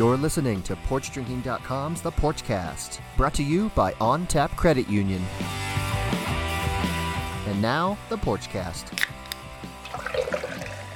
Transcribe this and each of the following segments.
You're listening to PorchDrinking.com's The Porchcast, brought to you by On Tap Credit Union. And now, The Porchcast.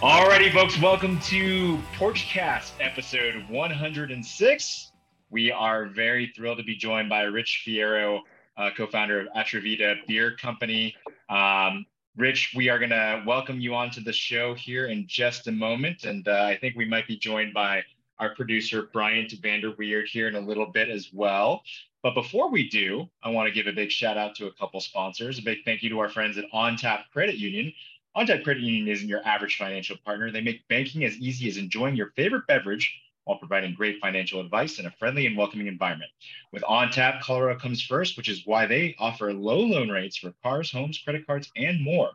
Alrighty, folks, welcome to Porchcast episode 106. We are very thrilled to be joined by Rich Fierro, uh, co-founder of Atrevida Beer Company. Um, Rich, we are going to welcome you onto the show here in just a moment, and uh, I think we might be joined by our producer Bryant Vanderweerd here in a little bit as well. But before we do, I want to give a big shout out to a couple sponsors. A big thank you to our friends at OnTap Credit Union. OnTap Credit Union isn't your average financial partner. They make banking as easy as enjoying your favorite beverage while providing great financial advice in a friendly and welcoming environment. With OnTap, Colorado comes first, which is why they offer low loan rates for cars, homes, credit cards, and more.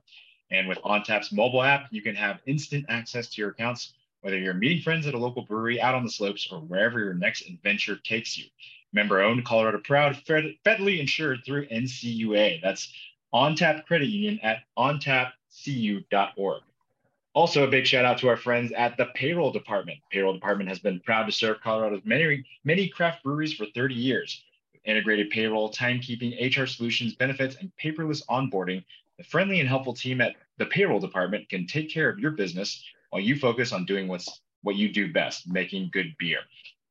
And with OnTap's mobile app, you can have instant access to your accounts whether you're meeting friends at a local brewery out on the slopes or wherever your next adventure takes you. Member owned, Colorado proud, federally insured through NCUA. That's OnTap Credit Union at ontapcu.org. Also, a big shout out to our friends at the Payroll Department. Payroll Department has been proud to serve Colorado's many, many craft breweries for 30 years. Integrated payroll, timekeeping, HR solutions, benefits, and paperless onboarding, the friendly and helpful team at the Payroll Department can take care of your business while you focus on doing what's what you do best, making good beer.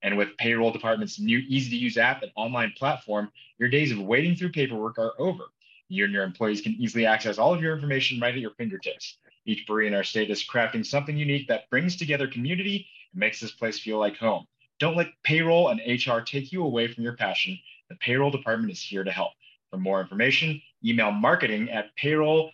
And with payroll department's new easy to use app and online platform, your days of wading through paperwork are over. You and your employees can easily access all of your information right at your fingertips. Each brewery in our state is crafting something unique that brings together community and makes this place feel like home. Don't let payroll and HR take you away from your passion. The payroll department is here to help. For more information, email marketing at payroll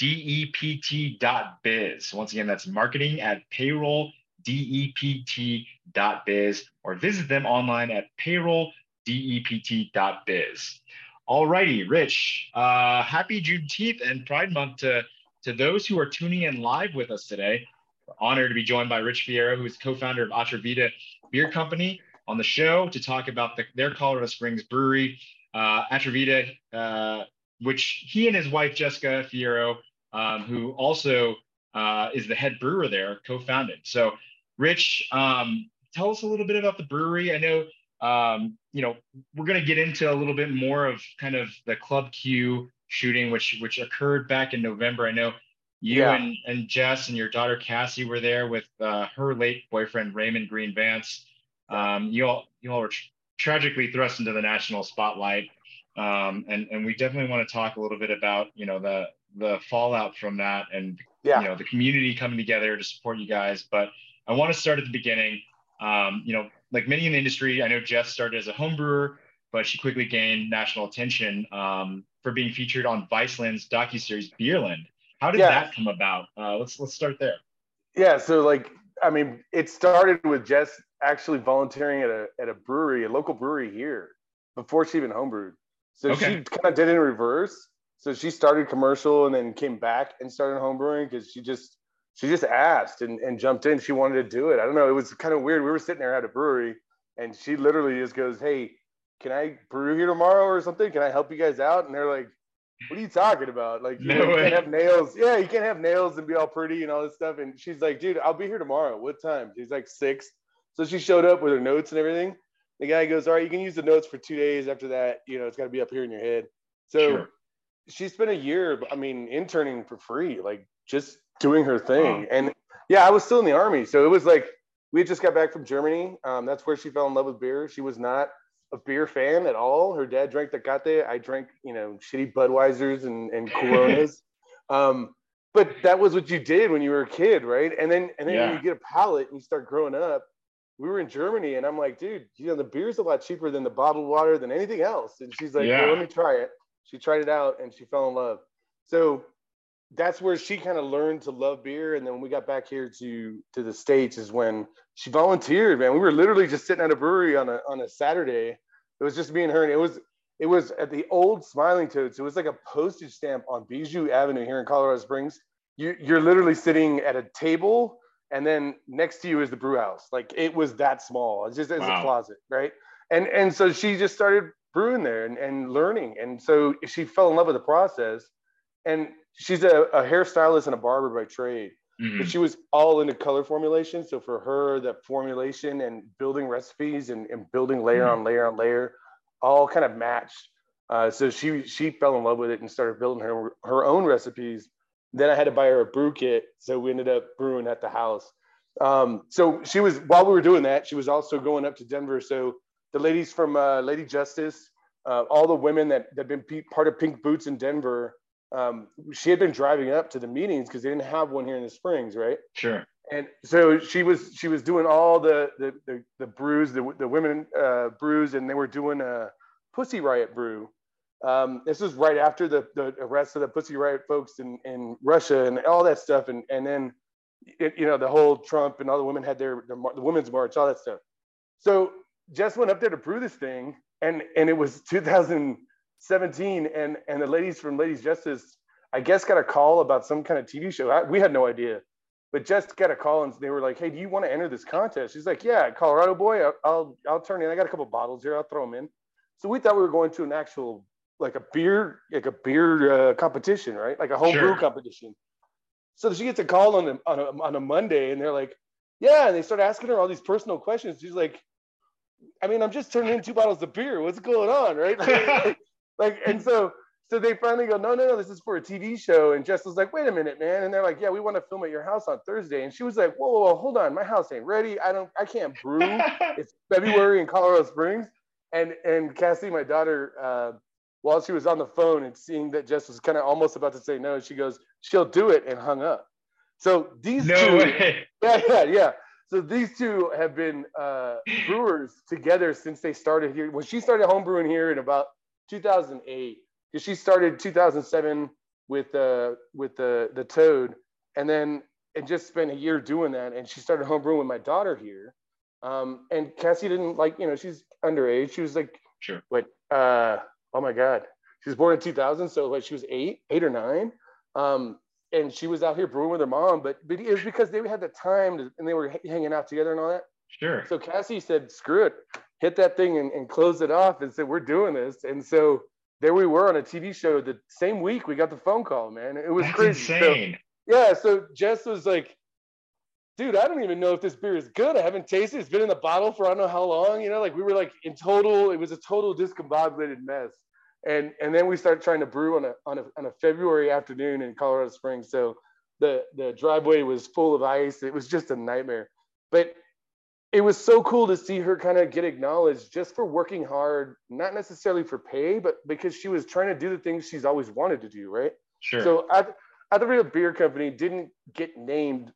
dept.biz. Once again, that's marketing at payrolldept.biz or visit them online at payrolldept.biz. All righty, Rich, uh, happy Juneteenth and Pride Month to, to those who are tuning in live with us today. We're honored to be joined by Rich Fierro, who is co-founder of Atrevida Beer Company on the show to talk about the, their Colorado Springs brewery. Uh, Atrevida uh, which he and his wife Jessica Fierro, um, who also uh, is the head brewer there, co-founded. So, Rich, um, tell us a little bit about the brewery. I know, um, you know, we're going to get into a little bit more of kind of the Club Q shooting, which which occurred back in November. I know you yeah. and, and Jess and your daughter Cassie were there with uh, her late boyfriend Raymond Green Vance. Um, you all you all were tra- tragically thrust into the national spotlight. Um, and and we definitely want to talk a little bit about you know the the fallout from that and yeah. you know the community coming together to support you guys. But I want to start at the beginning. Um, you know, like many in the industry, I know Jess started as a home brewer, but she quickly gained national attention um, for being featured on Viceland's docuseries Beerland. How did yeah. that come about? Uh, let's let's start there. Yeah, so like I mean, it started with Jess actually volunteering at a at a brewery, a local brewery here, before she even homebrewed. So okay. she kind of did it in reverse. So she started commercial and then came back and started homebrewing because she just she just asked and, and jumped in. She wanted to do it. I don't know. It was kind of weird. We were sitting there at a brewery and she literally just goes, Hey, can I brew here tomorrow or something? Can I help you guys out? And they're like, What are you talking about? Like, no you, know, you can't have nails. Yeah, you can't have nails and be all pretty and all this stuff. And she's like, Dude, I'll be here tomorrow. What time? She's like six. So she showed up with her notes and everything the guy goes, all right, you can use the notes for two days. After that, you know, it's got to be up here in your head. So sure. she spent a year, I mean, interning for free, like just doing her thing. And yeah, I was still in the army. So it was like, we had just got back from Germany. Um, that's where she fell in love with beer. She was not a beer fan at all. Her dad drank Tecate. I drank, you know, shitty Budweisers and, and Coronas. um, but that was what you did when you were a kid, right? And then and then yeah. you get a palate and you start growing up, we were in Germany and I'm like, dude, you know, the beer's a lot cheaper than the bottled water than anything else. And she's like, yeah. well, let me try it. She tried it out and she fell in love. So that's where she kind of learned to love beer. And then when we got back here to to the States is when she volunteered, man. We were literally just sitting at a brewery on a on a Saturday. It was just me and her, and it was it was at the old Smiling Toads. It was like a postage stamp on Bijou Avenue here in Colorado Springs. You, you're literally sitting at a table and then next to you is the brew house. Like it was that small. It's just as wow. a closet, right? And and so she just started brewing there and, and learning. And so she fell in love with the process. And she's a, a hairstylist and a barber by trade. mm-hmm. but she was all into color formulation. So for her, the formulation and building recipes and, and building layer mm-hmm. on layer on layer, all kind of matched. Uh, so she she fell in love with it and started building her her own recipes. Then I had to buy her a brew kit, so we ended up brewing at the house. Um, so she was while we were doing that, she was also going up to Denver. So the ladies from uh, Lady Justice, uh, all the women that had been part of Pink Boots in Denver, um, she had been driving up to the meetings because they didn't have one here in the Springs, right? Sure. And so she was she was doing all the the the, the brews, the the women uh, brews, and they were doing a Pussy Riot brew. Um, this was right after the the arrest of the Pussy Riot folks in in Russia and all that stuff, and and then it, you know the whole Trump and all the women had their, their the women's march, all that stuff. So Jess went up there to brew this thing, and and it was 2017, and and the ladies from Ladies Justice, I guess, got a call about some kind of TV show. I, we had no idea, but Jess got a call, and they were like, "Hey, do you want to enter this contest?" She's like, "Yeah, Colorado boy, I'll I'll, I'll turn in. I got a couple bottles here. I'll throw them in." So we thought we were going to an actual like a beer like a beer uh, competition, right? Like a home sure. brew competition. So she gets a call on a, on a on a Monday, and they're like, "Yeah," and they start asking her all these personal questions. She's like, I mean, I'm just turning in two bottles of beer. What's going on, right? like, and so, so they finally go, no, no, no, this is for a TV show. And Jess was like, wait a minute, man. And they're like, yeah, we want to film at your house on Thursday. And she was like, whoa, whoa, whoa, hold on, my house ain't ready. I don't, I can't brew. it's February in Colorado Springs. And and Cassie, my daughter, uh, while she was on the phone and seeing that Jess was kind of almost about to say no, she goes, she'll do it, and hung up. So these no two, way. yeah, yeah, yeah so these two have been uh, brewers together since they started here. When she started homebrewing here in about 2008, because she started 2007 with uh, with the the Toad, and then and just spent a year doing that. And she started homebrewing with my daughter here. Um, and Cassie didn't like, you know, she's underage. She was like, sure. What? Uh, oh my God. She was born in 2000, so like she was eight, eight or nine. Um, and she was out here brewing with her mom, but, but it was because they had the time to, and they were hanging out together and all that. Sure. So Cassie said, screw it, hit that thing and, and close it off and said, we're doing this. And so there we were on a TV show the same week we got the phone call, man. It was That's crazy. Insane. So, yeah. So Jess was like, dude, I don't even know if this beer is good. I haven't tasted it. It's been in the bottle for I don't know how long, you know, like we were like in total, it was a total discombobulated mess and and then we started trying to brew on a on a, on a February afternoon in Colorado Springs. So the the driveway was full of ice. It was just a nightmare. But it was so cool to see her kind of get acknowledged just for working hard, not necessarily for pay, but because she was trying to do the things she's always wanted to do, right? Sure. So at, at the Real Beer Company didn't get named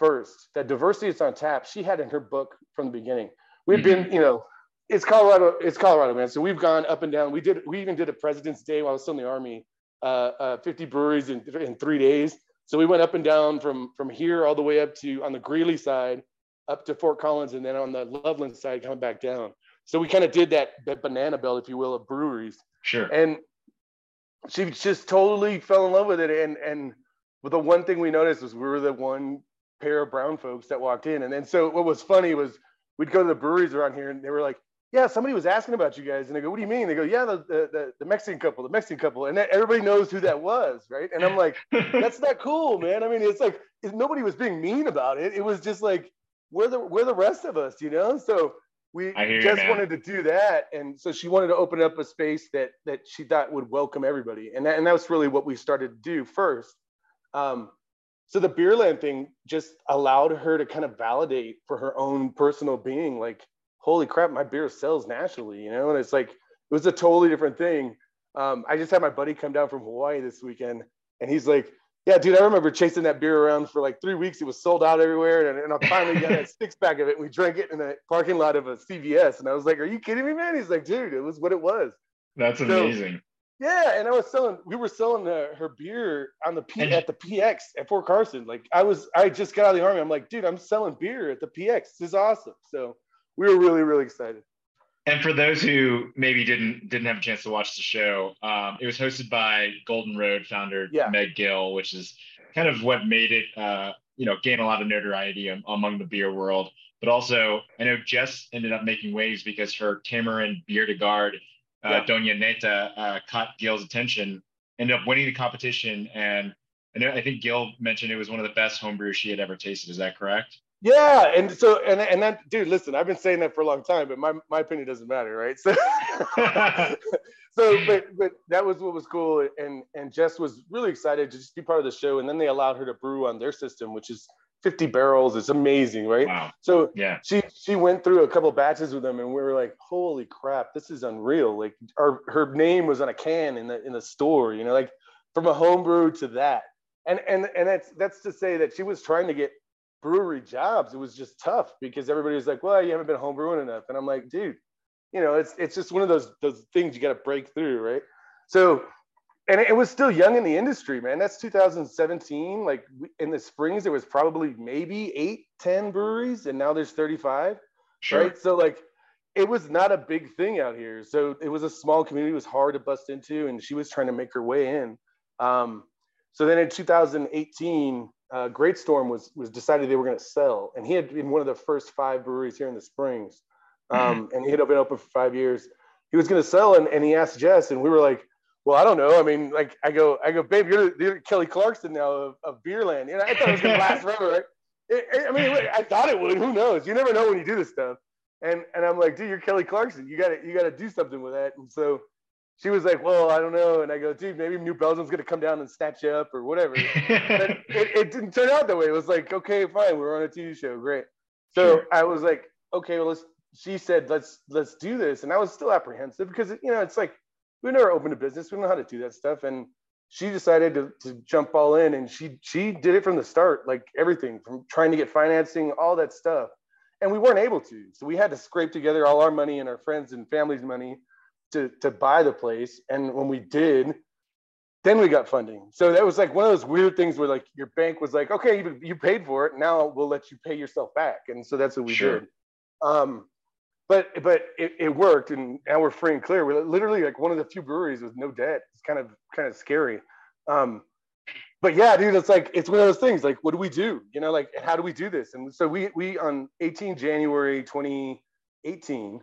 first. That diversity is on tap. She had in her book from the beginning. We've mm-hmm. been, you know, it's Colorado. It's Colorado, man. So we've gone up and down. We did. We even did a President's Day while I was still in the Army. Uh, uh, 50 breweries in, in three days. So we went up and down from from here all the way up to on the Greeley side, up to Fort Collins, and then on the Loveland side coming back down. So we kind of did that, that banana belt, if you will, of breweries. Sure. And she just totally fell in love with it. And and but the one thing we noticed was we were the one pair of brown folks that walked in. And then so what was funny was we'd go to the breweries around here, and they were like, yeah, somebody was asking about you guys. And they go, what do you mean? They go, yeah, the, the, the Mexican couple, the Mexican couple. And everybody knows who that was, right? And I'm like, that's not cool, man. I mean, it's like, nobody was being mean about it. It was just like, we're the, we're the rest of us, you know? So we just you, wanted to do that. And so she wanted to open up a space that, that she thought would welcome everybody. And that, and that was really what we started to do first. Um, so the Beerland thing just allowed her to kind of validate for her own personal being, like, holy crap, my beer sells nationally, you know? And it's like, it was a totally different thing. Um, I just had my buddy come down from Hawaii this weekend and he's like, yeah, dude, I remember chasing that beer around for like three weeks. It was sold out everywhere. And, and I finally got a six pack of it. And we drank it in the parking lot of a CVS. And I was like, are you kidding me, man? He's like, dude, it was what it was. That's amazing. Yeah, and I was selling. We were selling the, her beer on the P at the PX at Fort Carson. Like I was, I just got out of the army. I'm like, dude, I'm selling beer at the PX. This is awesome. So we were really really excited. And for those who maybe didn't didn't have a chance to watch the show, um, it was hosted by Golden Road founder yeah. Meg Gill, which is kind of what made it uh, you know gain a lot of notoriety among the beer world. But also, I know Jess ended up making waves because her Tamarind Bière de Garde, uh, yeah. Doña Neta, uh, caught Gill's attention, ended up winning the competition, and I know I think Gill mentioned it was one of the best homebrews she had ever tasted. Is that correct? Yeah, and so and and that dude, listen, I've been saying that for a long time, but my, my opinion doesn't matter, right? So so but but that was what was cool, and and Jess was really excited to just be part of the show, and then they allowed her to brew on their system, which is 50 barrels. It's amazing, right? Wow. So Yeah. she she went through a couple batches with them, and we were like, holy crap, this is unreal. Like our her name was on a can in the in the store, you know, like from a homebrew to that. And and and that's that's to say that she was trying to get brewery jobs. It was just tough because everybody was like, well, you haven't been homebrewing enough. And I'm like, dude, you know, it's it's just one of those those things you got to break through, right? So, and it was still young in the industry, man. That's 2017. Like in the Springs, there was probably maybe eight, 10 breweries, and now there's 35, Sure. right? So like, it was not a big thing out here. So it was a small community. It was hard to bust into, and she was trying to make her way in. Um, so then in 2018, uh, Great Storm was was decided they were going to sell, and he had been one of the first five breweries here in the Springs, um, and he had been open for five years. He was going to sell, and, and he asked Jess, and we were like, "Well, I don't know. I mean, like, I go, I go, babe, you're, you're Kelly Clarkson now of, of Beerland. You know, I thought it was going to last forever, right? It, it- I mean, I thought it would. Who knows? You never know when you do this stuff. And and I'm like, dude, you're Kelly Clarkson. You got to you got to do something with that. And so she was like, well, I don't know. And I go, dude, maybe New Belgium's gonna come down and snatch you up or whatever. but it, it didn't turn out that way. It was like, okay, fine, we're on a TV show, great. So Sure. I was like, okay, well, let's. She said, let's let's do this, and I was still apprehensive because you know it's like we never opened a business, we don't know how to do that stuff, and she decided to, to jump all in, and she she did it from the start, like everything from trying to get financing, all that stuff, and we weren't able to, so we had to scrape together all our money and our friends and family's money to to buy the place, and when we did, then we got funding. So that was like one of those weird things where like your bank was like, okay, you, you paid for it. Now we'll let you pay yourself back. And so that's what we Sure. did. Um, but but it, it worked, and now we're free and clear. We're literally like one of the few breweries with no debt. It's kind of kind of scary. Um, but yeah, dude, it's like it's one of those things. Like, what do we do? You know, like how do we do this? And so we we on 18 January 2018,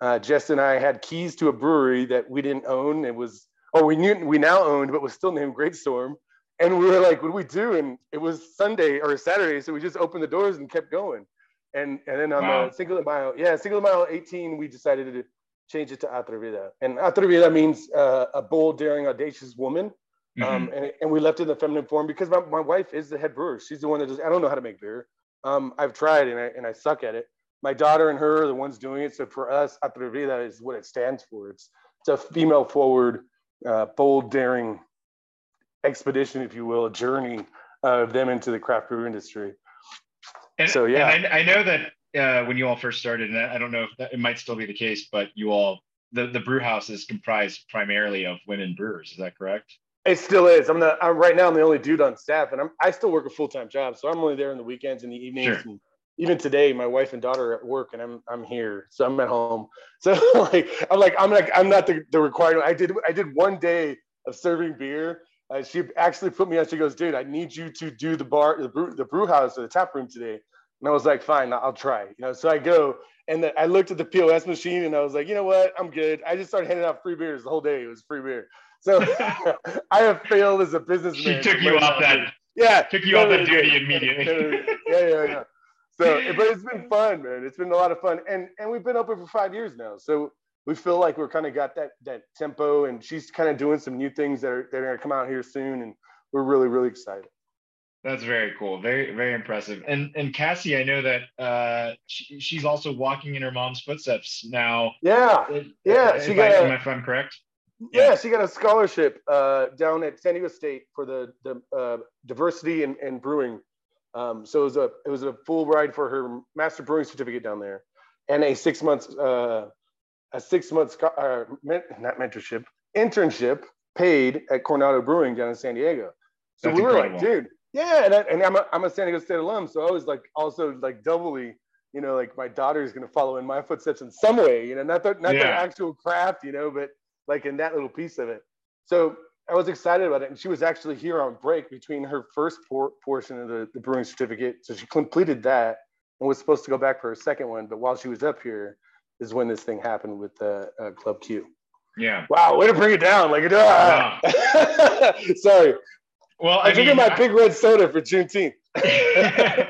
uh, Jess and I had keys to a brewery that we didn't own. It was or we knew we now owned, but was still named Great Storm. And we were like, what do we do? And it was Sunday or Saturday, so we just opened the doors and kept going. And and then on Wow. the single mile, yeah, single mile 18, we decided to change it to Atrevida. And Atrevida means uh, a bold, daring, audacious woman. Mhm. Um, and, and we left it in the feminine form because my, my wife is the head brewer. She's the one that does, I don't know how to make beer. Um, I've tried and I, and I suck at it. My daughter and her are the ones doing it. So for us, Atrevida is what it stands for. It's, it's a female forward, uh, bold, daring expedition, if you will, a journey of them into the craft brew industry. And, So, yeah. and I, I know that uh, when you all first started, and I I don't know if that, it might still be the case, but you all the the brew house is comprised primarily of women brewers. Is that correct? It still is. I'm the I'm right now I'm the only dude on staff, and I'm I still work a full time job, so I'm only there in the weekends and the evenings. Sure. And even today, my wife and daughter are at work, and I'm I'm here, so I'm at home. So like I'm like I'm like I'm not the, the required. I did I did one day of serving beer. Uh, she actually put me on. She goes, dude, I need you to do the bar, the brew, the brew house, or the tap room today. And I was like, fine, I'll try. You know, so I go and the, I looked at the POS machine and I was like, you know what, I'm good. I just started handing out free beers the whole day. It was free beer. So I have failed as a businessman. She took you off that Yeah, took you off that duty immediately. Totally yeah, yeah, yeah. So, but it's been fun, man. It's been a lot of fun, and and we've been open for five years now. So we feel like we're kind of got that that tempo, and she's kind of doing some new things that are that are gonna come out here soon, and we're really really excited. That's very cool. Very, very impressive. And and Cassie, I know that uh, she, she's also walking in her mom's footsteps now. Yeah, Yeah, If she I- got a- I- if I'm correct? yeah. She got a scholarship uh, down at San Diego State for the the uh, diversity and, and brewing. Um, so it was a it was a full ride for her master brewing certificate down there, and a six months uh, a six months scho- uh, not mentorship internship paid at Coronado Brewing down in San Diego. So That's we were like, dude, yeah, and, I, and I'm a, I'm a San Diego State alum, so I was like also like doubly, you know, like my daughter is gonna follow in my footsteps in some way, you know, not the not the actual craft, you know, but like in that little piece of it. So I was excited about it, and she was actually here on break between her first por- portion of the, the brewing certificate. So she completed that and was supposed to go back for her second one, but while she was up here, is when this thing happened with uh, uh, Club Q. Yeah. Wow, way to bring it down! Like, ah. sorry. Well, I, I drinking my I, big red soda for Juneteenth.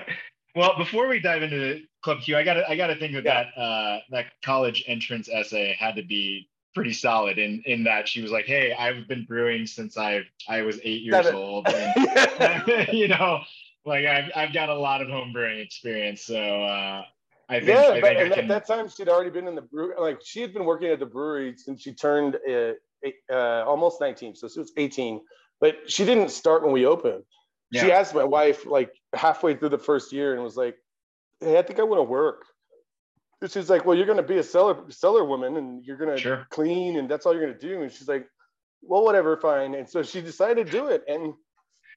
well, before we dive into the Club Q, I got to I got to think that yeah. that uh, that college entrance essay had to be pretty solid in in that she was like, "Hey, I've been brewing since I I was eight years old, and, you know, like I've I've got a lot of home brewing experience." So uh, I think, yeah, I but think at that time she'd already been in the brew. Like she had been working at the brewery since she turned uh, uh, almost 19, so she was 18. But she didn't start when we opened. Yeah. She asked my wife like halfway through the first year and was like, "Hey, I think I want to work." And she's like, well, you're going to be a cellar cellar woman and you're going to sure. clean and that's all you're going to do. And she's like, well, whatever, fine. And so she decided to do it. And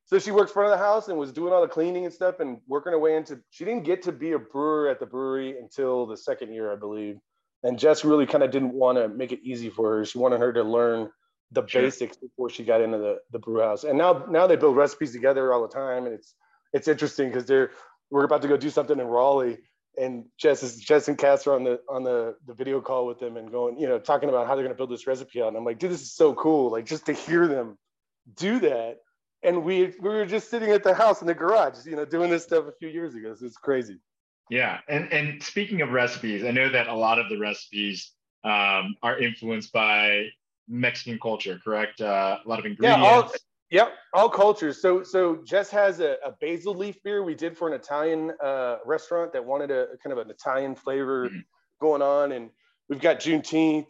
so she worked front of the house and was doing all the cleaning and stuff and working her way into, she didn't get to be a brewer at the brewery until the second year, I believe. And Jess really kind of didn't want to make it easy for her. She wanted her to learn the sure. basics before she got into the, the brew house. And now, now they build recipes together all the time. And it's, it's interesting because they're, we're about to go do something in Raleigh and Jess is Jess and Cass are on the on the the video call with them and going, you know, talking about how they're gonna build this recipe out. And I'm like, dude, this is so cool. Like just to hear them do that. And we we were just sitting at the house in the garage, you know, doing this stuff a few years ago. So it's crazy. Yeah. And and speaking of recipes, I know that a lot of the recipes um, are influenced by Mexican culture, correct? Uh, a lot of ingredients. Yeah, all, Yep, all cultures. So so Jess has a, a basil leaf beer we did for an Italian uh, restaurant that wanted a kind of an Italian flavor mm-hmm. going on, and we've got Juneteenth,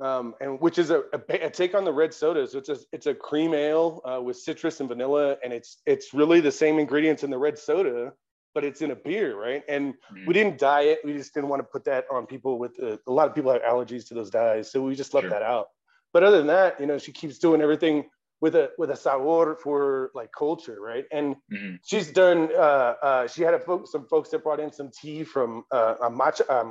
um, and which is a, a, a, take on the red soda. So it's a it's a cream ale uh, with citrus and vanilla, and it's it's really the same ingredients in the red soda, but it's in a beer, right? And mm-hmm. we didn't dye it. We just didn't want to put that on people with uh, a lot of people have allergies to those dyes, so we just left sure. that out. But other than that, you know, she keeps doing everything with a with a sabor for like culture, right? And mm-hmm. she's done. Uh, uh, she had a some folks that brought in some tea from uh, a matcha uh,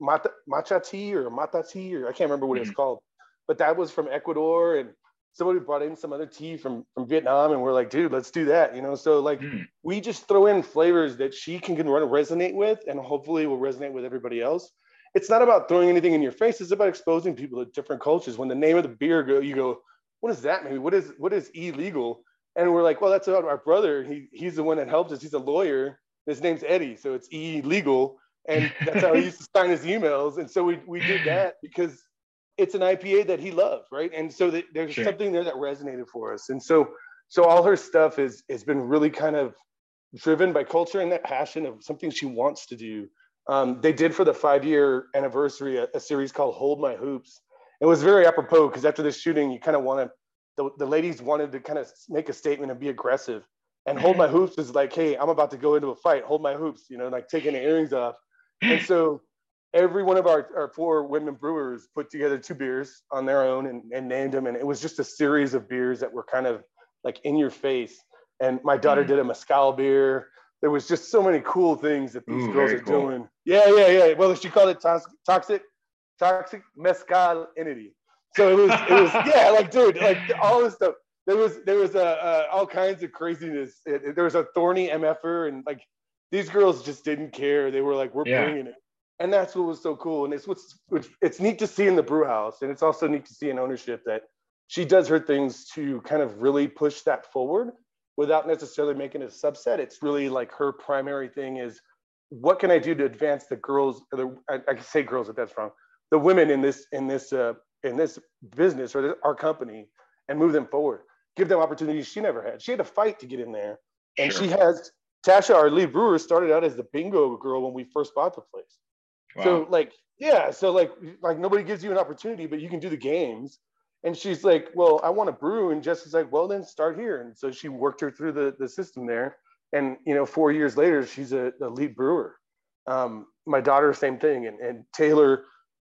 matcha, matcha tea or mata tea or I can't remember what mm-hmm. it's called, but that was from Ecuador and somebody brought in some other tea from from Vietnam and we're like, dude, let's do that, you know. So like mm. we just throw in flavors that she can, can resonate with and hopefully will resonate with everybody else. It's not about throwing anything in your face. It's about exposing people to different cultures. When the name of the beer go, you go, what does that mean? What is what is illegal? And we're like, well, that's about our brother. He he's the one that helped us. He's a lawyer. His name's Eddie, so it's illegal. And that's how he used to sign his emails. And so we we did that because it's an IPA that he loved, right? And so that there's sure. something there that resonated for us. And so so all her stuff is has been really kind of driven by culture and that passion of something she wants to do. Um, they did for the five year anniversary a, a, series called Hold My Hoops, it was very apropos because after the shooting, you kind of wanted the, the ladies wanted to kind of make a statement and be aggressive. And hold my hoops is like, hey, I'm about to go into a fight. Hold my hoops, you know, like taking the earrings off. And so every one of our, our four women brewers put together two beers on their own and, and named them. And it was just a series of beers that were kind of like in your face. And my daughter mm. did a mezcal beer. There was just so many cool things that these Ooh, girls are cool. doing. Yeah, yeah, yeah. Well, she called it toxic toxic mescal entity. So it was, it was, yeah, like dude, like all this stuff. There was, there was a, uh, all kinds of craziness. It, there was a thorny mf'er, and like these girls just didn't care. They were like, we're yeah. bringing it, and that's what was so cool. And it's what's it's neat to see in the brew house, and it's also neat to see in ownership that she does her things to kind of really push that forward without necessarily making it a subset. It's really like her primary thing is what can I do to advance the girls? The, I, I can say girls, if that's wrong the women in this in this uh, in this business or this, our company and move them forward. Give them opportunities she never had. She had to fight to get in there, and sure. she has Tasha, our lead brewer, started out as the bingo girl when we first bought the place. Wow. So like, yeah, so like, like nobody gives you an opportunity, but you can do the games. And she's like, well, I want to brew, and Jess is like, well, then start here. And so she worked her through the the system there, and you know, four years later, she's a, a lead brewer. Um, my daughter, same thing, and and Taylor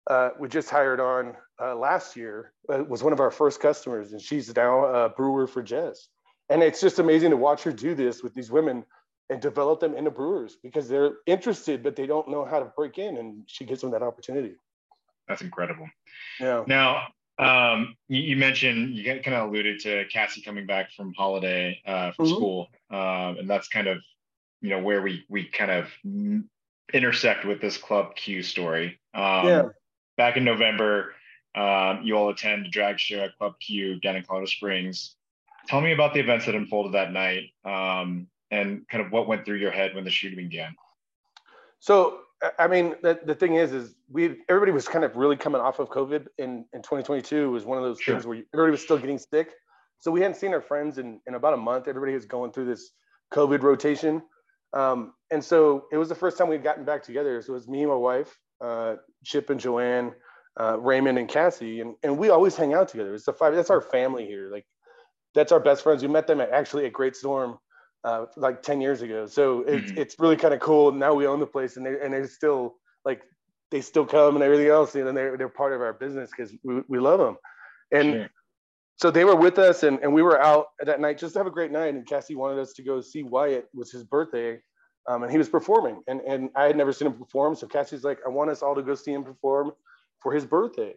uh, we just hired on uh, last year uh, was one of our first customers, and she's now a brewer for Jess. And it's just amazing to watch her do this with these women and develop them into brewers because they're interested, but they don't know how to break in, and she gives them that opportunity. That's incredible. Yeah. Now, um, you, you, mentioned you kind of alluded to Cassie coming back from holiday uh, from mm-hmm. school, um, and that's kind of you know where we we kind of intersect with this Club Q story. Um, yeah back in November, um, you all attend the drag show at Club Q down in Colorado Springs. tell me about the events that unfolded that night um, and kind of what went through your head when the shooting began. So, I mean, the, the thing is, is we everybody was kind of really coming off of COVID in, in 2022 was one of those sure. things where everybody was still getting sick. So we hadn't seen our friends in, in about a month. Everybody was going through this COVID rotation. Um, and so it was the first time we'd gotten back together. So it was me and my wife, uh, Chip and Joanne, uh, Raymond and Cassie, and, and we always hang out together. It's the five, that's our family here. Like that's our best friends. We met them at, actually at Great Storm uh, like 10 years ago. So it's, mm-hmm. it's really kind of cool. Now we own the place and they, and they're still like, they still come and everything else, you know, they're, they're part of our business because we, we love them. And sure. so they were with us and, and we were out that night just to have a great night. And Cassie wanted us to go see Wyatt, it was his birthday. Um, and he was performing and, and I had never seen him perform. So Cassie's like, I want us all to go see him perform for his birthday.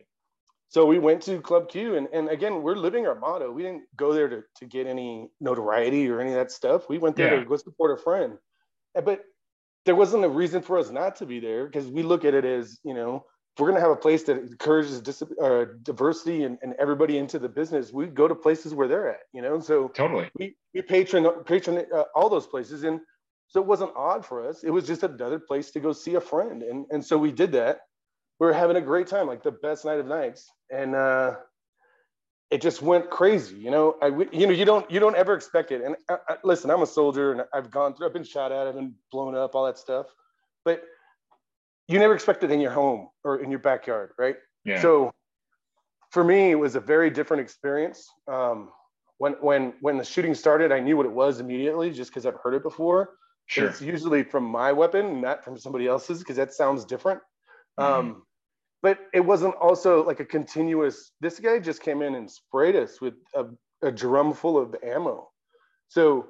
So we went to Club Q and, and again, we're living our motto. We didn't go there to, to get any notoriety or any of that stuff. We went there yeah. to go support a friend. But there wasn't a reason for us not to be there because we look at it as, you know, if we're going to have a place that encourages dis- uh, diversity and, and everybody into the business, we go to places where they're at, you know? So totally, we, we patron, patron uh, all those places. And so it wasn't odd for us. It was just another place to go see a friend. And, and so we did that we were having a great time, like the best night of nights, and uh, it just went crazy. You know, I you know you don't you don't ever expect it. And I, uh, I, uh, listen, I'm a soldier, and I've gone through, I've been shot at, I've been blown up, all that stuff, but you never expect it in your home or in your backyard, right? Yeah. So for me, it was a very different experience. Um, when when when the shooting started, I knew what it was immediately, just because I've heard it before. Sure. It's usually from my weapon, not from somebody else's, because that sounds different. Mm-hmm. Um, but it wasn't also like a continuous this guy just came in and sprayed us with a, a drum full of ammo. So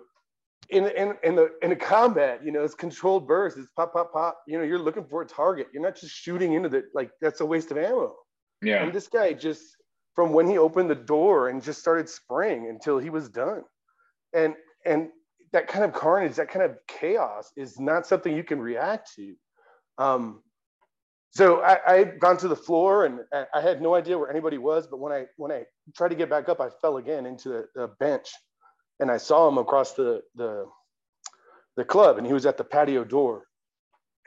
in, in, in the in a combat you know it's controlled bursts it's pop pop pop. You know you're looking for a target. You're not just shooting into the like that's a waste of ammo. Yeah. And this guy just from when he opened the door and just started spraying until he was done. And and that kind of carnage that kind of chaos is not something you can react to. Um, so I, I had gone to the floor and I had no idea where anybody was. But when I when I tried to get back up, I fell again into the, bench, and I saw him across the the the club, and he was at the patio door.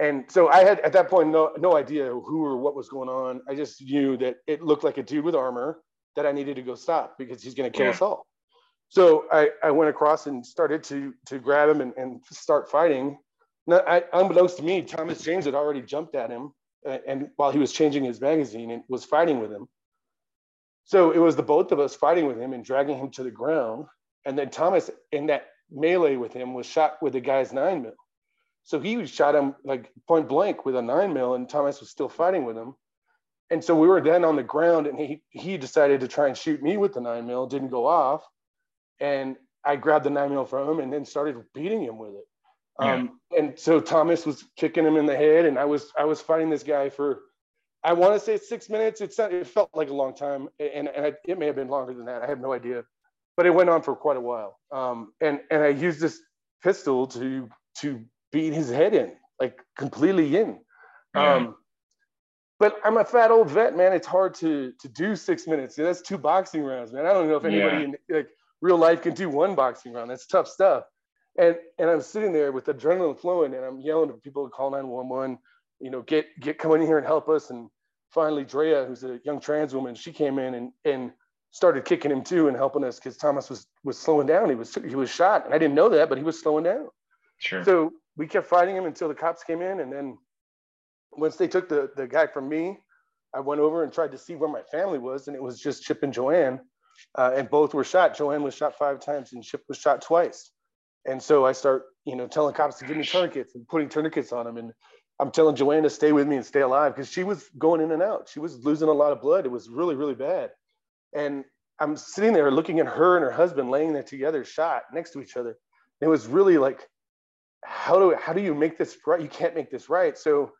And so I had at that point no no idea who or what was going on. I just knew that it looked like a dude with armor that I needed to go stop because he's going to kill yeah. us all. So I, I went across and started to to grab him and, and start fighting. Now, I, unbeknownst to me, Thomas James had already jumped at him and while he was changing his magazine and was fighting with him. So it was the both of us fighting with him and dragging him to the ground. And then Thomas, in that melee with him, was shot with the guy's nine mil. So he shot him like point blank with a nine mil, and Thomas was still fighting with him. And so we were then on the ground, and he he decided to try and shoot me with the nine mil, didn't go off, and I grabbed the nine mil from him and then started beating him with it. Um, yeah. And so Thomas was kicking him in the head, and I was I was fighting this guy for I want to say six minutes. It's not, it felt like a long time, and, and I, it may have been longer than that. I have no idea, but it went on for quite a while. Um, and and I used this pistol to to beat his head in, like completely in. Yeah. Um, but I'm a fat old vet, man. It's hard to to do six minutes. That's two boxing rounds, man. I don't know if anybody yeah. in like real life can do one boxing round. That's tough stuff. And and I'm sitting there with adrenaline flowing, and I'm yelling to people to call 911. You know, get get come in here and help us. And finally, Drea, who's a young trans woman, she came in and and started kicking him too and helping us because Thomas was was slowing down. He was he was shot, and I didn't know that, but he was slowing down. Sure. So we kept fighting him until the cops came in, and then once they took the the guy from me, I went over and tried to see where my family was, and it was just Chip and Joanne, uh, and both were shot. Joanne was shot five times, and Chip was shot twice. And so I start, you know, telling cops to give me tourniquets and putting tourniquets on them. And I'm telling Joanne to stay with me and stay alive because she was going in and out. She was losing a lot of blood. It was really, really bad. And I'm sitting there looking at her and her husband laying there together, shot next to each other. It was really like, how do how do you make this right? You can't make this right. So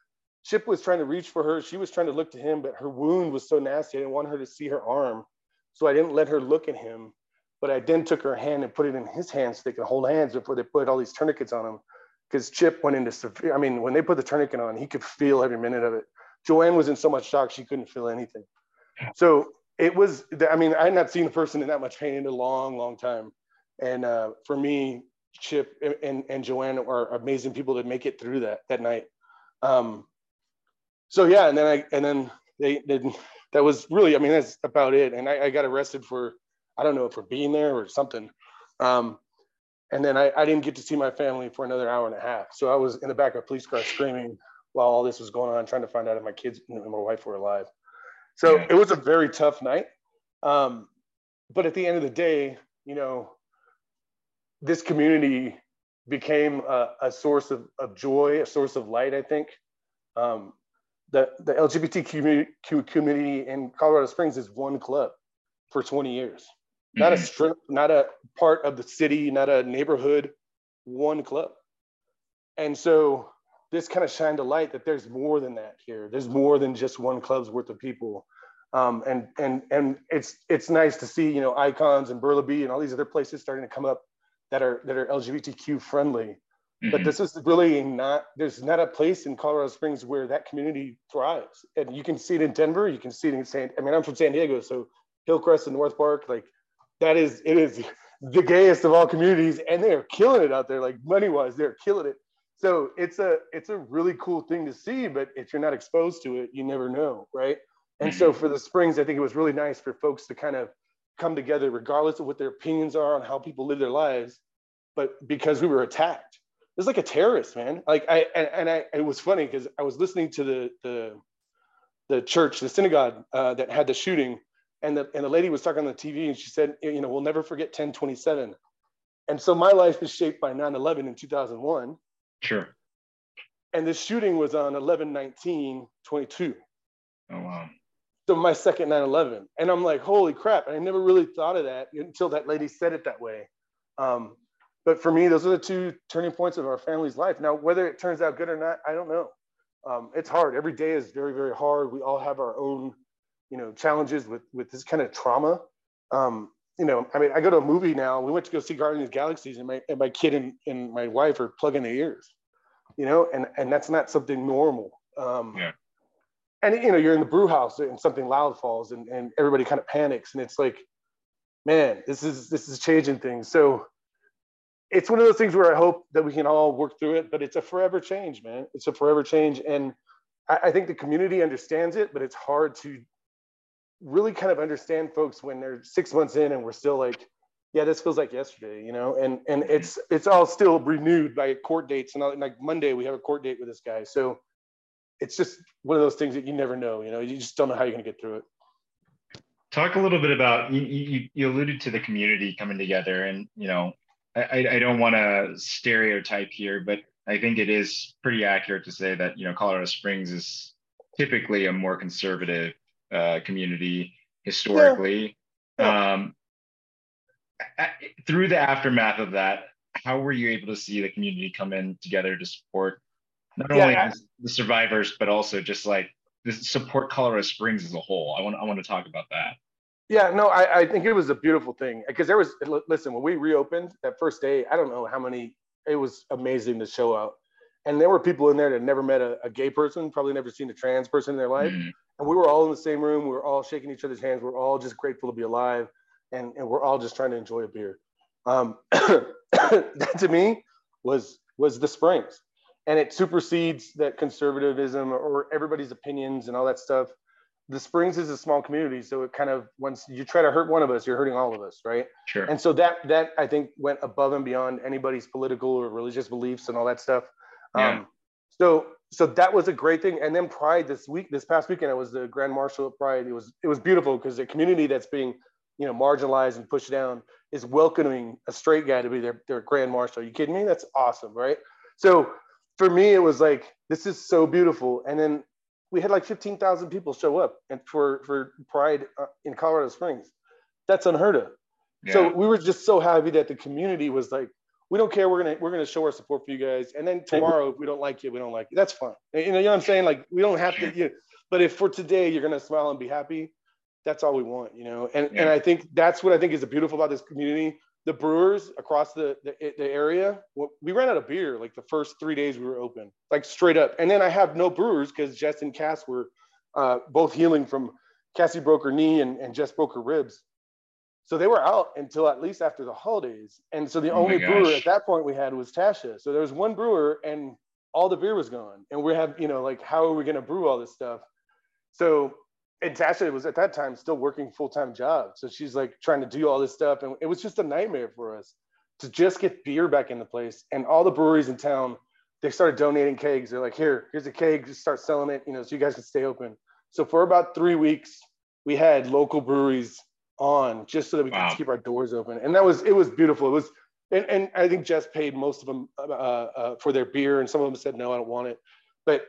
Chip was trying to reach for her. She was trying to look to him, but her wound was so nasty. I didn't want her to see her arm. So I didn't let her look at him. But I then took her hand and put it in his hands so they could hold hands before they put all these tourniquets on him. Because Chip went into severe, I mean, when they put the tourniquet on, he could feel every minute of it. Joanne was in so much shock, she couldn't feel anything. So it was, I mean, I had not seen a person in that much pain in a long, long time. And uh, for me, Chip and, and Joanne are amazing people to make it through that that night. Um, so yeah, and then I and then they, they that was really I mean that's about it. And I, I got arrested for I don't know if we're being there or something. Um, and then I, I didn't get to see my family for another hour and a half. So I was in the back of a police car screaming while all this was going on, trying to find out if my kids and my wife were alive. So it was a very tough night. Um, but at the end of the day, you know, this community became a, a source of, of, joy, a source of light, I think. Um, the, the LGBTQ community in Colorado Springs is one club for 20 years. Not mm-hmm. a strip, not a part of the city, not a neighborhood, one club. And so this kind of shined a light that there's more than that here. There's more than just one club's worth of people. Um, and and and it's it's nice to see you know icons and Burleby and all these other places starting to come up that are that are LGBTQ friendly. Mm-hmm. But this is really not there's not a place in Colorado Springs where that community thrives. And you can see it in Denver, you can see it in San I mean I'm from San Diego, so Hillcrest and North Park, like that is it is the gayest of all communities and they are killing it out there like money wise they're killing it. So it's a it's a really cool thing to see but if you're not exposed to it you never know right? And so mm-hmm. for the springs i think it was really nice for folks to kind of come together regardless of what their opinions are on how people live their lives but because we were attacked. It was like a terrorist man. Like i and, and i it was funny because i was listening to the the the church the synagogue uh, that had the shooting and the, and the lady was talking on the tv and she said you know we'll never forget 1027 and so my life is shaped by 9-11 in 2001 Sure. And the shooting was on 11 19 22. Oh, wow. So my second 9 11. And I'm like, holy crap. And I never really thought of that until that lady said it that way. Um, but for me, those are the two turning points of our family's life. Now, whether it turns out good or not, I don't know. Um, it's hard. Every day is very, very hard. We all have our own, you know, challenges with with this kind of trauma. Um, you know, I mean, I go to a movie now. We went to go see Guardians of the Galaxies, and my and my kid and, and my wife are plugging their ears, you know, and and that's not something normal. Um, yeah. And you know, you're in the brew house and something loud falls, and and everybody kind of panics, and it's like, man, this is this is changing things. So it's one of those things where I hope that we can all work through it, but it's a forever change, man. It's a forever change, and I, I think the community understands it, but it's hard to really kind of understand folks when they're six months in and we're still like, yeah, this feels like yesterday, you know, and and mm-hmm. it's it's all still renewed by court dates and all, like Monday we have a court date with this guy, so it's just one of those things that you never know, you know, you just don't know how you're gonna get through it. Talk a little bit about you. You, you alluded to the community coming together, and you know, I I don't want to stereotype here, but I think it is pretty accurate to say that you know Colorado Springs is typically a more conservative uh, community historically. Yeah. Um, through the aftermath of that, how were you able to see the community come in together to support not only yeah, the survivors, but also just like support Colorado Springs as a whole? I want I want to talk about that. Yeah, no, I, I think it was a beautiful thing because there was listen when we reopened that first day. I don't know how many. It was amazing to show out, and there were people in there that never met a, a gay person, probably never seen a trans person in their life. Mm and we were all in the same room. We were all shaking each other's hands. We are all just grateful to be alive, and, and we're all just trying to enjoy a beer. Um, that to me was was the Springs, and it supersedes that conservatism or everybody's opinions and all that stuff. The Springs is a small community, so it kind of once you try to hurt one of us, you're hurting all of us, right? Sure. And so that that I think went above and beyond anybody's political or religious beliefs and all that stuff. Yeah. Um, so so that was a great thing. And then Pride this week, this past weekend, I was the Grand Marshal of Pride. It was it was beautiful because the community that's being you know marginalized and pushed down is welcoming a straight guy to be their, their Grand Marshal. Are you kidding me? That's awesome, right? So for me, it was like this is so beautiful. And then we had like 15,000 people show up and for for Pride uh, in Colorado Springs. That's unheard of. Yeah. So we were just so happy that the community was like we don't care. We're gonna we're gonna show our support for you guys. And then tomorrow, if we don't like you, we don't like you. That's fine. You know, you know what I'm saying? Like we don't have to. You know, but if for today you're gonna smile and be happy, that's all we want. You know. And and I think that's what I think is beautiful about this community. The brewers across the, the the area, we ran out of beer like the first three days we were open, like straight up. And then I have no brewers because Jess and Cass were uh, both healing from Cassie broke her knee and, and Jess broke her ribs. So they were out until at least after the holidays. And so the Oh only brewer at that point we had was Tasha. So there was one brewer and all the beer was gone. And we had, you know, like, how are we going to brew all this stuff? So, and Tasha was at that time still working full time job. So she's like trying to do all this stuff. And it was just a nightmare for us to just get beer back in the place. And all the breweries in town, they started donating kegs. They're like, here, here's a keg, just start selling it, you know, so you guys can stay open. So for about three weeks, we had local breweries on just so that we Wow. could keep our doors open. And that was, it was beautiful. It was, and, and I think Jess paid most of them uh, uh, for their beer, and some of them said, no, I don't want it. But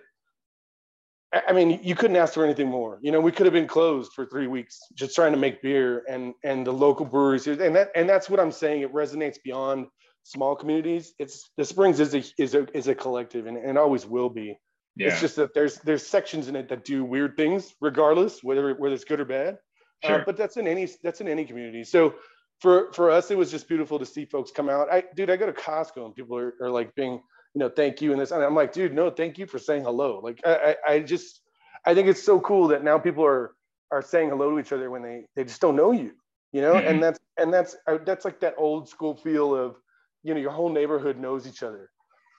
I mean, you couldn't ask for anything more. You know, we could have been closed for three weeks just trying to make beer, and and the local breweries, and that and that's what I'm saying. It resonates beyond small communities. It's the Springs is a is a is a collective, and, and always will be. Yeah. It's just that there's there's sections in it that do weird things, regardless whether whether it's good or bad. Uh, but that's in any that's in any community. So for for us, it was just beautiful to see folks come out. I dude, I go to Costco and people are, are like being you know thank you and this and I'm like dude, no, thank you for saying hello. Like I I, I just I think it's so cool that now people are are saying hello to each other when they they just don't know you. You know, Mhm. and that's and that's uh, that's like that old school feel of you know your whole neighborhood knows each other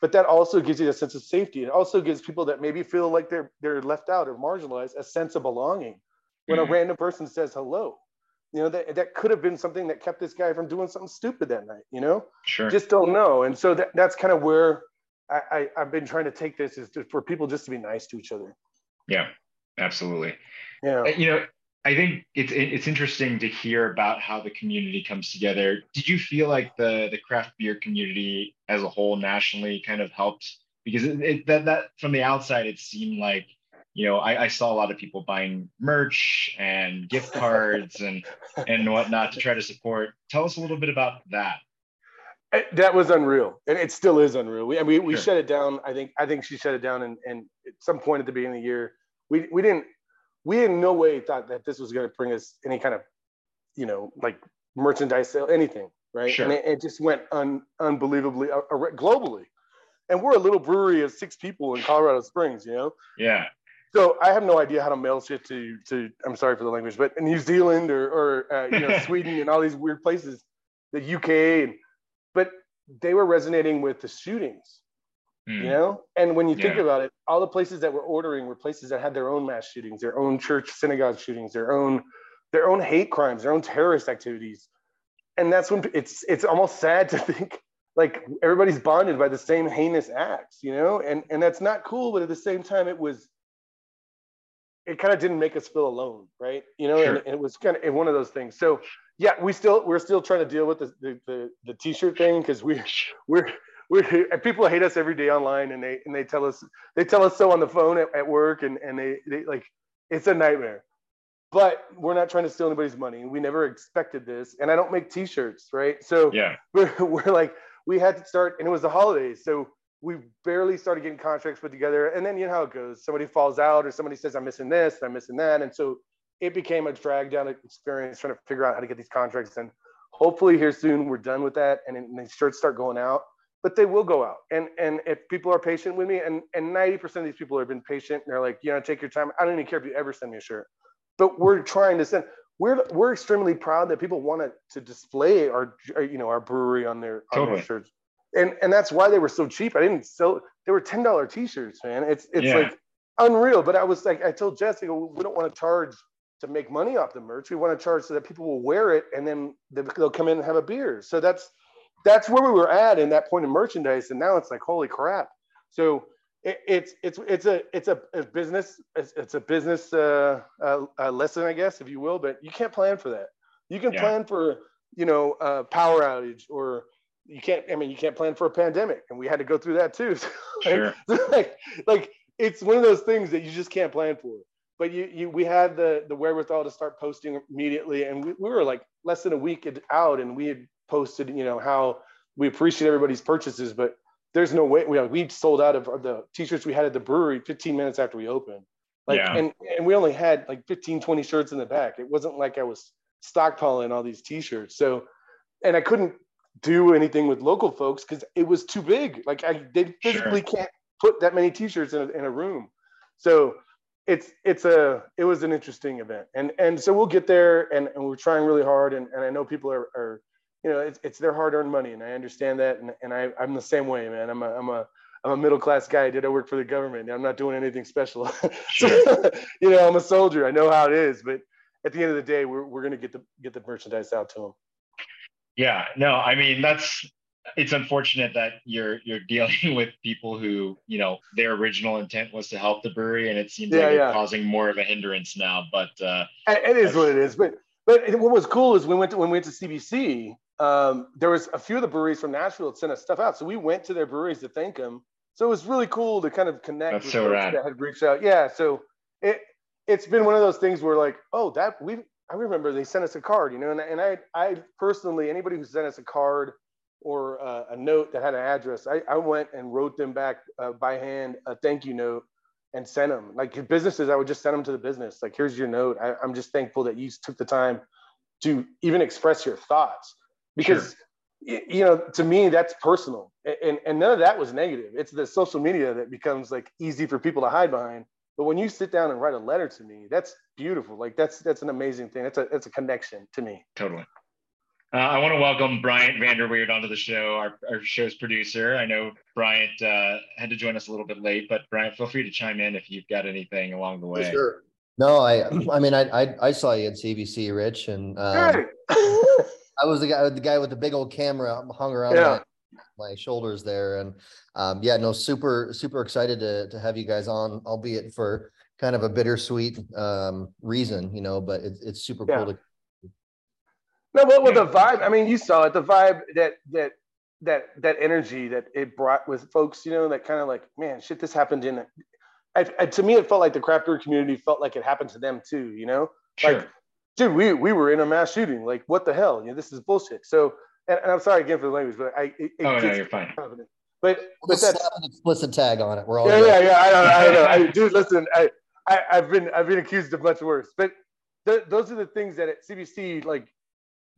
but that also gives you a sense of safety. It also gives people that maybe feel like they're they're left out or marginalized a sense of belonging. When Mhm. a random person says hello, you know that that could have been something that kept this guy from doing something stupid that night. You know, Sure. just don't know. And so that, that's kind of where I, I I've been trying to take this is just for people just to be nice to each other. yeah. Absolutely. Yeah. Uh, You know, I think it's it's interesting to hear about how the community comes together. Did you feel like the the craft beer community as a whole nationally kind of helped? Because it, it, that that from the outside, it seemed like you know I, I saw a lot of people buying merch and gift cards and and whatnot to try to support. Tell us a little bit about that. Uh, That was unreal, and it still is unreal. We, I mean, we Sure. shut it down. I think, I think she shut it down, and, and at some point at the beginning of the year, we, we didn't, we in no way thought that this was going to bring us any kind of, you know, like merchandise sale, anything, right? Sure. And it, it just went un, unbelievably uh, uh, globally, and we're a little brewery of six people in Colorado Springs, you know. Yeah. So I have no idea how to mail shit to to. I'm sorry for the language, but in New Zealand or or uh, you know Sweden and all these weird places, the UK, and, but they were resonating with the shootings, Mm. you know. And when you think Yeah. about it, all the places that were ordering were places that had their own mass shootings, their own church synagogue shootings, their own their own hate crimes, their own terrorist activities, and that's when it's it's almost sad to think like everybody's bonded by the same heinous acts, you know, and and that's not cool. But at the same time, it was it kind of didn't make us feel alone, right? You know, Sure. and, and it was kind of one of those things. So yeah, we still we're still trying to deal with the the the, the t-shirt thing because we we're we're people hate us every day online and they and they tell us they tell us so on the phone at, at work and and they, they like it's a nightmare. But we're not trying to steal anybody's money. We never expected this, and I don't make t-shirts, right? So Yeah. we're, we're like we had to start and it was the holidays so we barely started getting contracts put together. And then you know how it goes. Somebody falls out or somebody says i'm missing this and i'm missing that. And so it became a drag down experience trying to figure out how to get these contracts and hopefully here soon we're done with that and, then the shirts start going out but they will go out. And and if people are patient with me and and 90% of these people have been patient and they're like you know take your time. I don't even care if you ever send me a shirt. But we're trying to send we're we're extremely proud that people wanted to to display our you know our brewery on their on Totally. their shirts and and that's why they were so cheap. I didn't sell they were ten dollar t-shirts man. It's it's Yeah. like unreal. But i was like i told jessica we don't want to charge to make money off the merch. We want to charge so that people will wear it and then they- they'll come in and have a beer. So that's that's where we were at in that point of merchandise and now it's like holy crap. So it, it's it's it's a it's a, a business it's, it's a business uh, uh, uh, lesson i guess if you will but you can't plan for that. You can Yeah. plan for you know uh, power outage or you can't i mean you can't plan for a pandemic and we had to go through that too. Sure. like like it's one of those things that you just can't plan for. But you, you we had the the wherewithal to start posting immediately and we, we were like less than a week out and we had posted you know how we appreciate everybody's purchases but there's no way we, we sold out of, of the t-shirts we had at the brewery 15 minutes after we opened. Like Yeah. and and we only had like 15 20 shirts in the back. It wasn't like i was stockpiling all these t-shirts. So and i couldn't do anything with local folks because it was too big. Like i they Sure. physically can't put that many t-shirts in a, in a room. So it's it's a it was an interesting event. And and so we'll get there and, and we're trying really hard. And, and i know people are, are you know it's, it's their hard-earned money. And i understand that. And, and I, i'm the same way man. I'm a i'm a i'm a middle class guy did i work for the government. I'm not doing anything special. So, you know i'm a soldier. I know how it is. But at the end of the day we're, we're going to get the get the merchandise out to them yeah no i mean that's it's unfortunate that you're you're dealing with people who you know their original intent was to help the brewery and it seems yeah, like yeah. it's causing more of a hindrance now but uh it is what it is but but what was cool is we went to when we went to cbc um, there was a few of the breweries from nashville that sent us stuff out so we went to their breweries to thank them so it was really cool to kind of connect That's with so rad. that had reached out yeah so it it's been one of those things where like oh that we i remember they sent us a card you know and, and i i personally anybody who sent us a card or uh, a note that had an address. I, I went and wrote them back uh, by hand a thank you note and sent them. Like businesses, I would just send them to the business. Like, here's your note. I, am just thankful that you took the time to even express your thoughts because. Sure. You know, to me, that's personal, and and none of that was negative. It's the social media that becomes like easy for people to hide behind. But when you sit down and write a letter to me, that's beautiful. Like that's that's an amazing thing. That's a that's a connection to me. Totally. Uh, I want to welcome Bryant Vanderweerd onto the show, our, our show's producer. I know Bryant uh, had to join us a little bit late, but Bryant, feel free to chime in if you've got anything along the way. Sure. No, I, I mean, I, I, I saw you at CBC, Rich, and um, I was the guy, the guy with the big old camera hung around yeah. My, shoulders there, and um, yeah, no, super, super excited to to have you guys on, albeit for kind of a bittersweet um, reason, you know, but it's it's super yeah. cool to no, but with the vibe, I mean, you saw it. The vibe that that that that energy that it brought with folks, you know, that kind of like, man, shit, this happened in. I, I, to me, it felt like the craft beer community felt like it happened to them too. You know, sure. like, dude, we we were in a mass shooting. Like, what the hell? You know, this is bullshit. So, and, and I'm sorry again for the language, but I. It, oh no, you're fine. Confident. But but that's an explicit tag on it. We're all yeah, yeah, yeah. I know, I know. I, dude, listen, I, I I've been I've been accused of much worse, but th- those are the things that at CBC like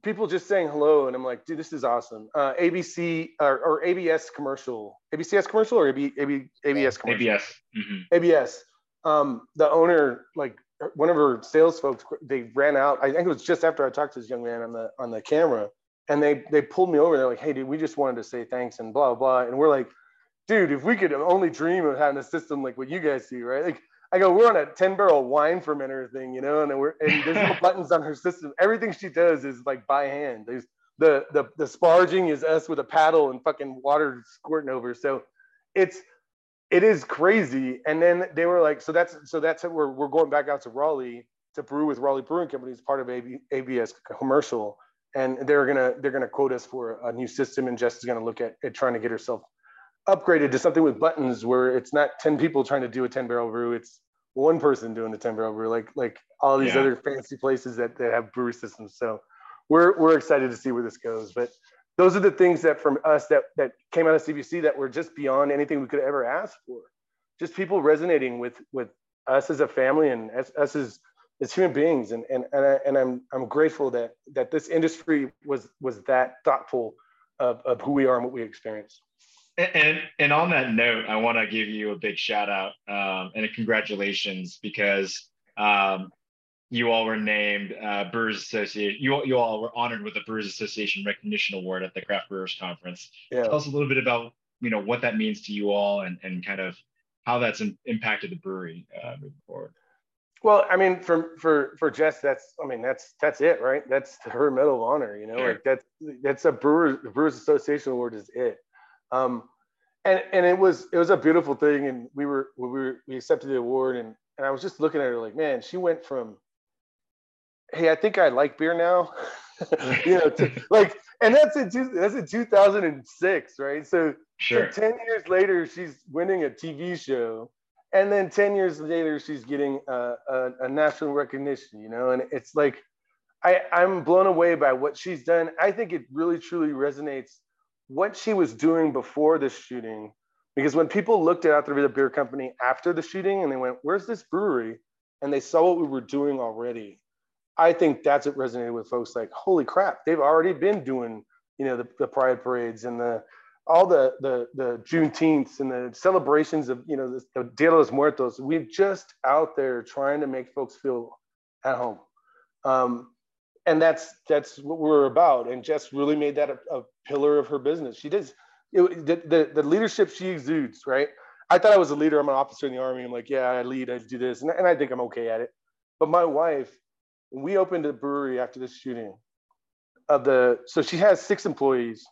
people just saying hello and i'm like dude this is awesome uh, abc or, or, abs commercial abcs commercial or AB, AB, abs commercial abs mm-hmm. abs um, the owner like one of her sales folks they ran out i think it was just after i talked to this young man on the on the camera and they they pulled me over they're like hey dude we just wanted to say thanks and blah blah and we're like dude if we could only dream of having a system like what you guys do right like I go, we're on a 10 barrel wine fermenter thing, you know, and we're and there's no buttons on her system. Everything she does is like by hand. There's the the the sparging is us with a paddle and fucking water squirting over. So it's it is crazy. And then they were like, so that's so that's it. We're we're going back out to Raleigh to brew with Raleigh Brewing Company as part of AB, ABS commercial. And they're gonna they're gonna quote us for a new system, and Jess is gonna look at, at trying to get herself upgraded to something with buttons where it's not 10 people trying to do a 10 barrel brew it's one person doing the 10 barrel brew like like all these yeah. other fancy places that, that have brewery systems. So we're we're excited to see where this goes. But those are the things that from us that that came out of cbc that were just beyond anything we could ever ask for. Just people resonating with with us as a family and as, us as as human beings and and and, I, and i'm i'm grateful that that this industry was was that thoughtful of, of who we are and what we experience and and on that note, I want to give you a big shout out um, and a congratulations because um, you all were named uh, Brewers Association. You you all were honored with the Brewers Association Recognition Award at the Craft Brewers Conference. Yeah. Tell us a little bit about you know what that means to you all and and kind of how that's in, impacted the brewery uh, moving forward. Well, I mean, for for for Jess, that's I mean that's that's it, right? That's her medal of honor. You know, sure. like that's that's a Brewers the Brewers Association Award is it. Um, and and it was it was a beautiful thing, and we were we were we accepted the award, and and I was just looking at her like, man, she went from, hey, I think I like beer now, you know, to, like, and that's in two, that's in 2006, right? So, sure. so 10 years later, she's winning a TV show, and then 10 years later, she's getting a, a, a national recognition, you know, and it's like, I I'm blown away by what she's done. I think it really truly resonates what she was doing before the shooting. Because when people looked at the Beer Company after the shooting and they went, Where's this brewery? And they saw what we were doing already. I think that's what resonated with folks like, Holy crap, they've already been doing, you know, the, the pride parades and the all the the the Juneteenths and the celebrations of you know the, the Dia de los Muertos. We're just out there trying to make folks feel at home, um, and that's that's what we're about. And Jess really made that a, a pillar of her business. She does it, the, the the leadership she exudes. Right. I thought I was a leader. I'm an officer in the army. I'm like, yeah, I lead. I do this, and, and I think I'm okay at it. But my wife, we opened a brewery after this shooting. Of the so she has six employees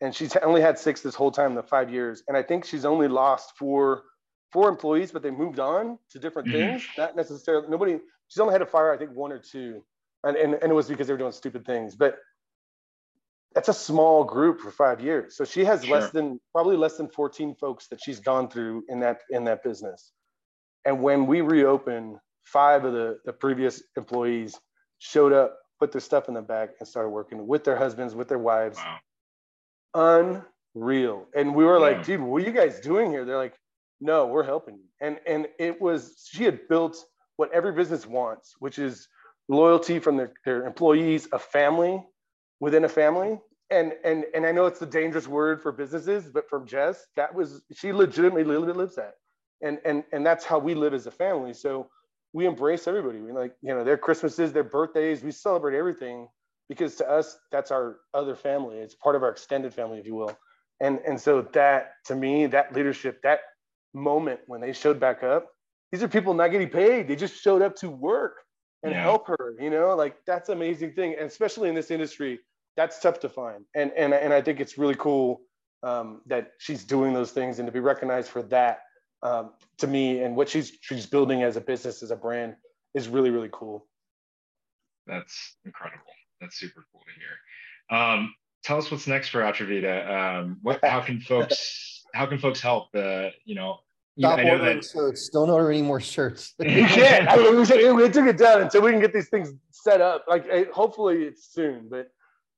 and she's only had six this whole time, the five years. And I think she's only lost four four employees, but they moved on to different mm-hmm. things. Not necessarily nobody. She's only had to fire, I think, one or two, and, and and it was because they were doing stupid things. But that's a small group for five years. So she has sure. less than probably less than 14 folks that she's gone through in that in that business. And when we reopened, five of the, the previous employees showed up, put their stuff in the back, and started working with their husbands, with their wives. Wow unreal. And we were like, dude, what are you guys doing here? They're like, no, we're helping you. And and it was she had built what every business wants, which is loyalty from their, their employees, a family within a family. And and and I know it's a dangerous word for businesses, but from Jess, that was she legitimately lives that. And and and that's how we live as a family. So we embrace everybody. We like, you know, their Christmases, their birthdays, we celebrate everything because to us that's our other family. It's part of our extended family if you will. And and so that to me that leadership that moment when they showed back up these are people not getting paid. They just showed up to work and yeah. help her you know? Like that's amazing thing and especially in this industry that's tough to find. And and, and i think it's really cool um, that she's doing those things and to be recognized for that um, to me and what she's she's building as a business as a brand is really really cool. That's incredible that's super cool to hear. Um, tell us what's next for Atrevida. Um, what, how can folks, how can folks help? The, you know, Stop ordering that... shirts. Don't order any more shirts. you can't. I mean, we, should, we took it down until we can get these things set up. Like, hopefully it's soon. But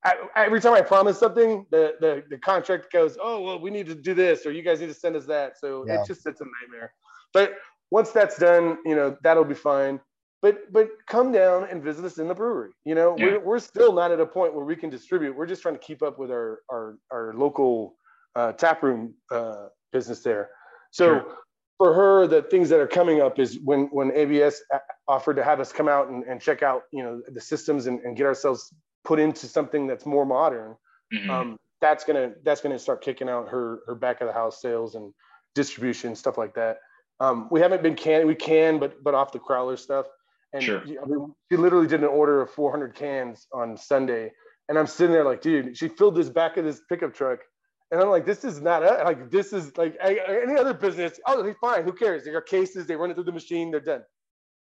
I, every time I promise something, the, the the contract goes, "Oh, well, we need to do this, or you guys need to send us that." So yeah. it's just it's a nightmare. But once that's done, you know, that'll be fine but but come down and visit us in the brewery you know yeah. we're, we're still not at a point where we can distribute we're just trying to keep up with our our, our local uh, tap room uh, business there so sure. for her the things that are coming up is when when abs offered to have us come out and, and check out you know the systems and, and get ourselves put into something that's more modern mm-hmm. um, that's gonna that's gonna start kicking out her her back of the house sales and distribution stuff like that um, we haven't been can we can but but off the crowler stuff and sure. I mean, she literally did an order of 400 cans on Sunday. And I'm sitting there like, dude, she filled this back of this pickup truck. And I'm like, this is not a, like, this is like any other business. Oh, fine. Who cares? They got cases. They run it through the machine. They're done.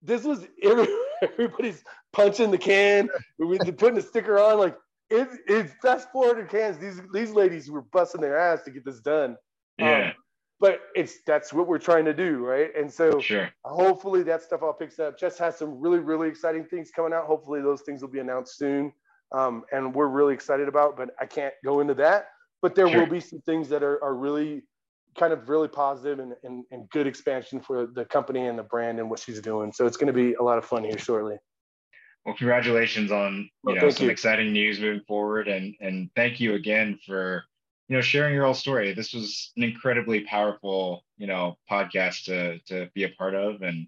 This was everybody's punching the can. We're putting a sticker on. Like, it, it's that's 400 cans. These these ladies were busting their ass to get this done. Yeah. Um, but it's that's what we're trying to do, right? And so sure. hopefully that stuff all picks up. Jess has some really, really exciting things coming out. Hopefully those things will be announced soon. Um, and we're really excited about, but I can't go into that. But there sure. will be some things that are, are really kind of really positive and, and, and good expansion for the company and the brand and what she's doing. So it's going to be a lot of fun here shortly. Well, congratulations on you well, know some you. exciting news moving forward, and and thank you again for you know sharing your whole story. This was an incredibly powerful you know podcast to to be a part of. And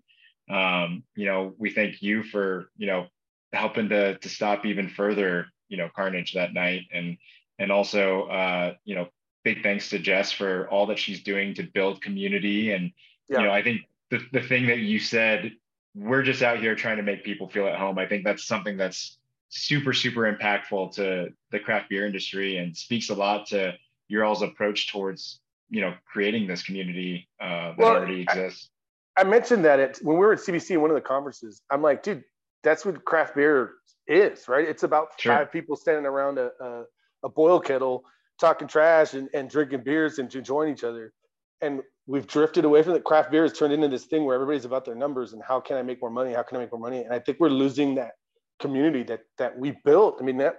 um you know we thank you for you know helping to to stop even further you know carnage that night. And and also uh you know big thanks to Jess for all that she's doing to build community. And yeah. you know I think the the thing that you said we're just out here trying to make people feel at home. I think that's something that's super super impactful to the craft beer industry and speaks a lot to your all's approach towards you know creating this community uh, that well, already exists. I, I mentioned that it when we were at CBC in one of the conferences. I'm like, dude, that's what craft beer is, right? It's about sure. five people standing around a, a, a boil kettle talking trash and, and drinking beers and enjoying each other. And we've drifted away from the craft beer has turned into this thing where everybody's about their numbers and how can I make more money? How can I make more money? And I think we're losing that community that that we built. I mean, that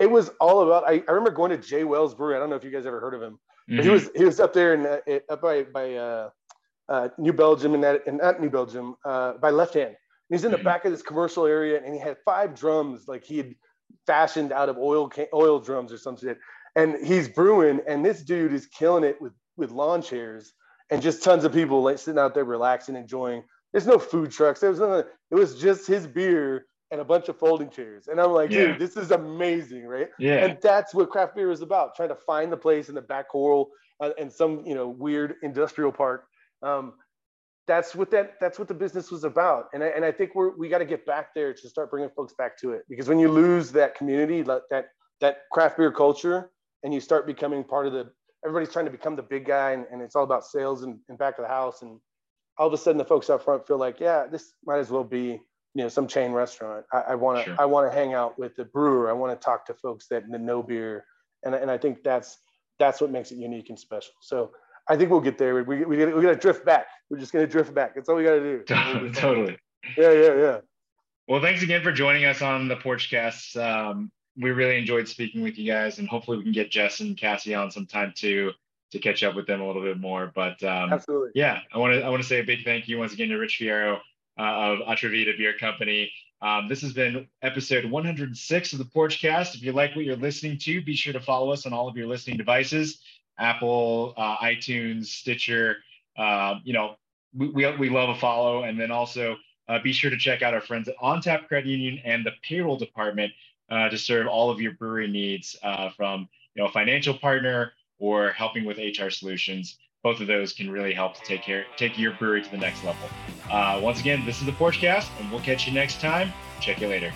it was all about. I, I remember going to J Wells Brewery. I don't know if you guys ever heard of him. Mm-hmm. He was he was up there in uh, up by by uh, uh, New Belgium and that and not New Belgium uh, by Left Hand. And he's in the mm-hmm. back of this commercial area, and he had five drums like he had fashioned out of oil oil drums or some shit. and he's brewing, and this dude is killing it with with lawn chairs and just tons of people like sitting out there relaxing, enjoying. There's no food trucks. There was nothing. It was just his beer and a bunch of folding chairs. And I'm like, yeah. dude, this is amazing, right? Yeah. And that's what craft beer is about: trying to find the place in the back coral uh, and some you know weird industrial park. Um, that's what that that's what the business was about. And I, and I think we're we got to get back there to start bringing folks back to it because when you lose that community, that that craft beer culture, and you start becoming part of the everybody's trying to become the big guy, and, and it's all about sales and, and back of the house, and all of a sudden the folks up front feel like, yeah, this might as well be you know some chain restaurant. I want to. I want to hang out with the brewer. I want to talk to folks that know beer, and and I think that's that's what makes it unique and special. So I think we'll get there. We we we got to drift back. We're just gonna drift back. That's all we got to do. totally. Yeah, yeah, yeah. Well, thanks again for joining us on the Porchcast. Um, we really enjoyed speaking with you guys, and hopefully we can get Jess and Cassie on sometime too to catch up with them a little bit more. But um, absolutely, yeah, I want to I want to say a big thank you once again to Rich Fierro uh, of Atrevida Beer Company. Um, this has been episode 106 of the Porchcast. If you like what you're listening to, be sure to follow us on all of your listening devices Apple, uh, iTunes, Stitcher. Uh, you know, we, we, we, love a follow. And then also uh, be sure to check out our friends at OnTap Credit Union and the payroll department uh, to serve all of your brewery needs uh, from you know a financial partner or helping with HR solutions both of those can really help to take care take your brewery to the next level. Uh, once again, this is the Porchcast, and we'll catch you next time. Check you later.